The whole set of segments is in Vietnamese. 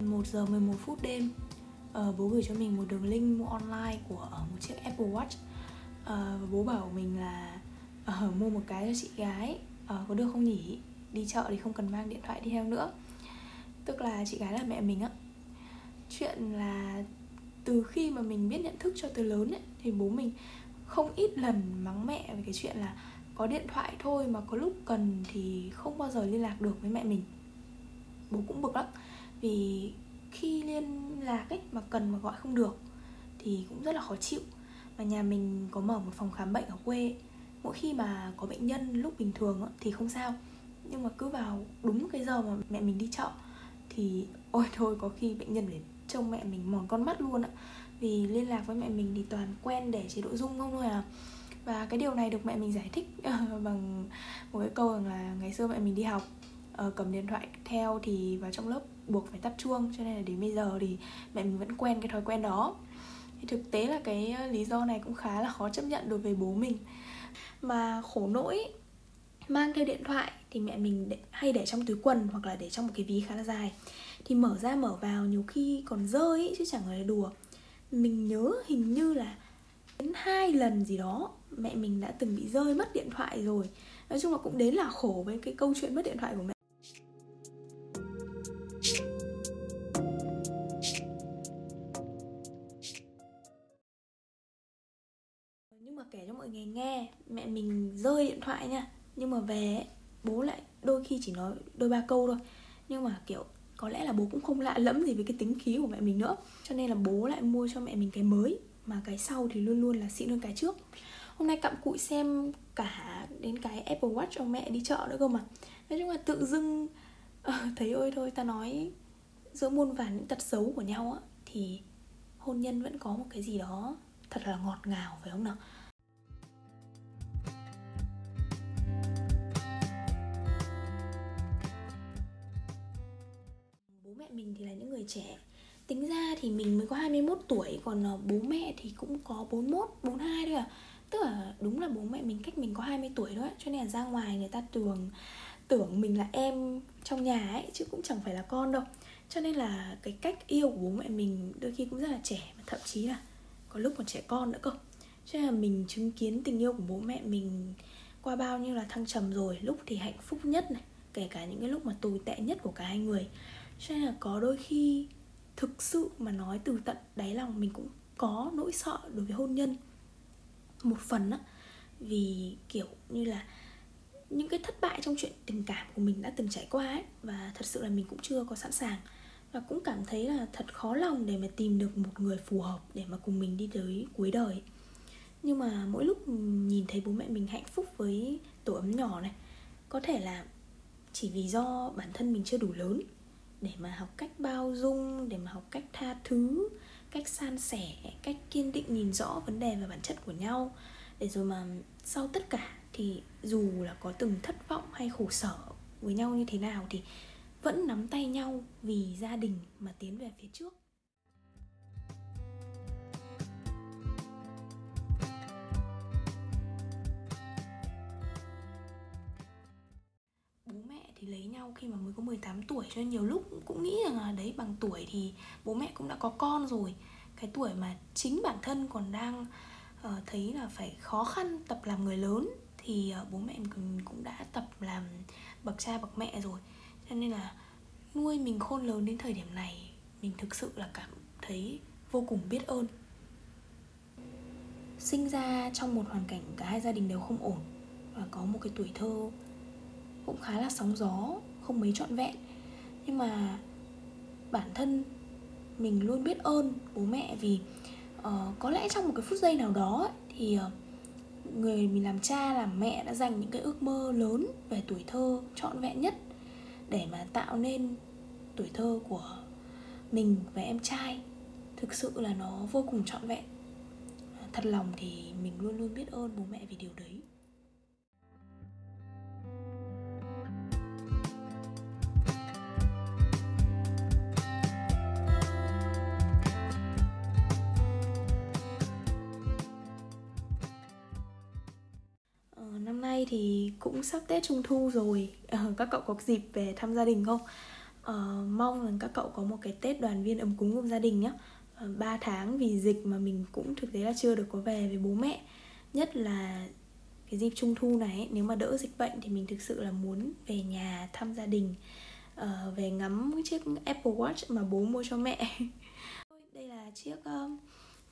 1 giờ 11 phút đêm. Uh, bố gửi cho mình một đường link mua online của uh, một chiếc Apple Watch. Uh, bố bảo mình là uh, mua một cái cho chị gái. Uh, có được không nhỉ? Đi chợ thì không cần mang điện thoại đi theo nữa. Tức là chị gái là mẹ mình á. Chuyện là từ khi mà mình biết nhận thức cho từ lớn ấy, thì bố mình không ít lần mắng mẹ về cái chuyện là có điện thoại thôi mà có lúc cần thì không bao giờ liên lạc được với mẹ mình. Bố cũng bực lắm vì khi liên lạc ấy mà cần mà gọi không được thì cũng rất là khó chịu. Mà nhà mình có mở một phòng khám bệnh ở quê, mỗi khi mà có bệnh nhân lúc bình thường thì không sao. Nhưng mà cứ vào đúng cái giờ mà mẹ mình đi chợ thì ôi thôi, có khi bệnh nhân để trông mẹ mình mòn con mắt luôn ạ vì liên lạc với mẹ mình thì toàn quen để chế độ dung không thôi à. Và cái điều này được mẹ mình giải thích ờ, bằng một cái câu rằng là ngày xưa mẹ mình đi học ờ, cầm điện thoại theo thì vào trong lớp buộc phải tắt chuông cho nên là đến bây giờ thì mẹ mình vẫn quen cái thói quen đó. Thì thực tế là cái ờ, lý do này cũng khá là khó chấp nhận đối với bố mình. Mà khổ nỗi mang theo điện thoại thì mẹ mình để, hay để trong túi quần hoặc là để trong một cái ví khá là dài. Thì mở ra mở vào nhiều khi còn rơi ý, chứ chẳng phải là đùa. Mình nhớ hình như là đến hai lần gì đó mẹ mình đã từng bị rơi mất điện thoại rồi. Nói chung là cũng đến là khổ với cái câu chuyện mất điện thoại của mẹ nghe, mẹ mình rơi điện thoại nha. Nhưng mà về bố lại đôi khi chỉ nói đôi ba câu thôi. Nhưng mà kiểu, có lẽ là bố cũng không lạ lẫm gì với cái tính khí của mẹ mình nữa. Cho nên là bố lại mua cho mẹ mình cái mới, mà cái sau thì luôn luôn là xịn hơn cái trước. Hôm nay cặm cụi xem cả đến cái Apple Watch cho mẹ đi chợ nữa cơ mà. Nói chung là tự dưng ờ, thấy ôi thôi, ta nói giữa muôn vàn những tật xấu của nhau á, thì hôn nhân vẫn có một cái gì đó thật là ngọt ngào, phải không nào? Mẹ mình thì là những người trẻ. Tính ra thì mình mới có 21 tuổi còn ờ, bố mẹ thì cũng có 41, 42 thôi à. Tức là đúng là bố mẹ mình cách mình có 20 tuổi thôi cho nên là ra ngoài người ta tưởng tưởng mình là em trong nhà ấy chứ cũng chẳng phải là con đâu. Cho nên là cái cách yêu của bố mẹ mình đôi khi cũng rất là trẻ mà thậm chí là có lúc còn trẻ con nữa cơ. Cho nên là mình chứng kiến tình yêu của bố mẹ mình qua bao nhiêu là thăng trầm rồi lúc thì hạnh phúc nhất này kể cả những cái lúc mà tồi tệ nhất của cả hai người cho nên là có đôi khi thực sự mà nói từ tận đáy lòng mình cũng có nỗi sợ đối với hôn nhân. Một phần á, vì kiểu như là những cái thất bại trong chuyện tình cảm của mình đã từng trải qua ấy, và thật sự là mình cũng chưa có sẵn sàng. Và cũng cảm thấy là thật khó lòng để mà tìm được một người phù hợp để mà cùng mình đi tới cuối đời. Nhưng mà mỗi lúc nhìn thấy bố mẹ mình hạnh phúc với tổ ấm nhỏ này, có thể là chỉ vì do bản thân mình chưa đủ lớn để mà học cách bao dung, để mà học cách tha thứ, cách san sẻ, cách kiên định nhìn rõ vấn đề và bản chất của nhau. Để rồi mà sau tất cả thì dù là có từng thất vọng hay khổ sở với nhau như thế nào thì vẫn nắm tay nhau vì gia đình mà tiến về phía trước. Lấy nhau khi mà mới có 18 tuổi cho nên nhiều lúc cũng nghĩ rằng là đấy bằng tuổi thì bố mẹ cũng đã có con rồi. Cái tuổi mà chính bản thân còn đang uh, thấy là phải khó khăn tập làm người lớn thì uh, bố mẹ mình cũng đã tập làm bậc cha bậc mẹ rồi. Cho nên là nuôi mình khôn lớn đến thời điểm này mình thực sự là cảm thấy vô cùng biết ơn. Sinh ra trong một hoàn cảnh cả hai gia đình đều không ổn và có một cái tuổi thơ cũng khá là sóng gió không mấy trọn vẹn. Nhưng mà bản thân mình luôn biết ơn bố mẹ vì uh, có lẽ trong một cái phút giây nào đó thì uh, người mình làm cha làm mẹ đã dành những cái ước mơ lớn về tuổi thơ trọn vẹn nhất để mà tạo nên tuổi thơ của mình và em trai. Thực sự là nó vô cùng trọn vẹn. Thật lòng thì mình luôn luôn biết ơn bố mẹ vì điều đấy. Nay thì cũng sắp Tết Trung Thu rồi. Ờ, các cậu có dịp về thăm gia đình không? uh, mong rằng các cậu có một cái tết đoàn viên ấm cúng cùng gia đình nhé uh, 3 tháng vì dịch mà mình cũng thực tế là chưa được có về với bố mẹ. Nhất là cái dịp trung thu này nếu mà đỡ dịch bệnh thì mình thực sự là muốn về nhà thăm gia đình. Uh, về ngắm chiếc Apple Watch mà bố mua cho mẹ. Đây là chiếc uh,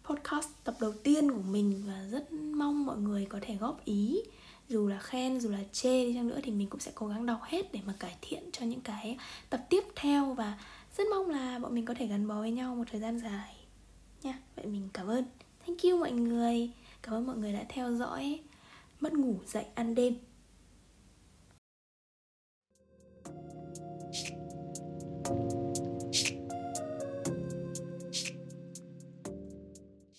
podcast tập đầu tiên của mình và rất mong mọi người có thể góp ý dù là khen, dù là chê đi chăng nữa thì mình cũng sẽ cố gắng đọc hết để mà cải thiện cho những cái tập tiếp theo. Và rất mong là bọn mình có thể gắn bó với nhau một thời gian dài nha. Vậy mình cảm ơn. Thank you mọi người. Cảm ơn mọi người đã theo dõi. Mất ngủ dậy ăn đêm.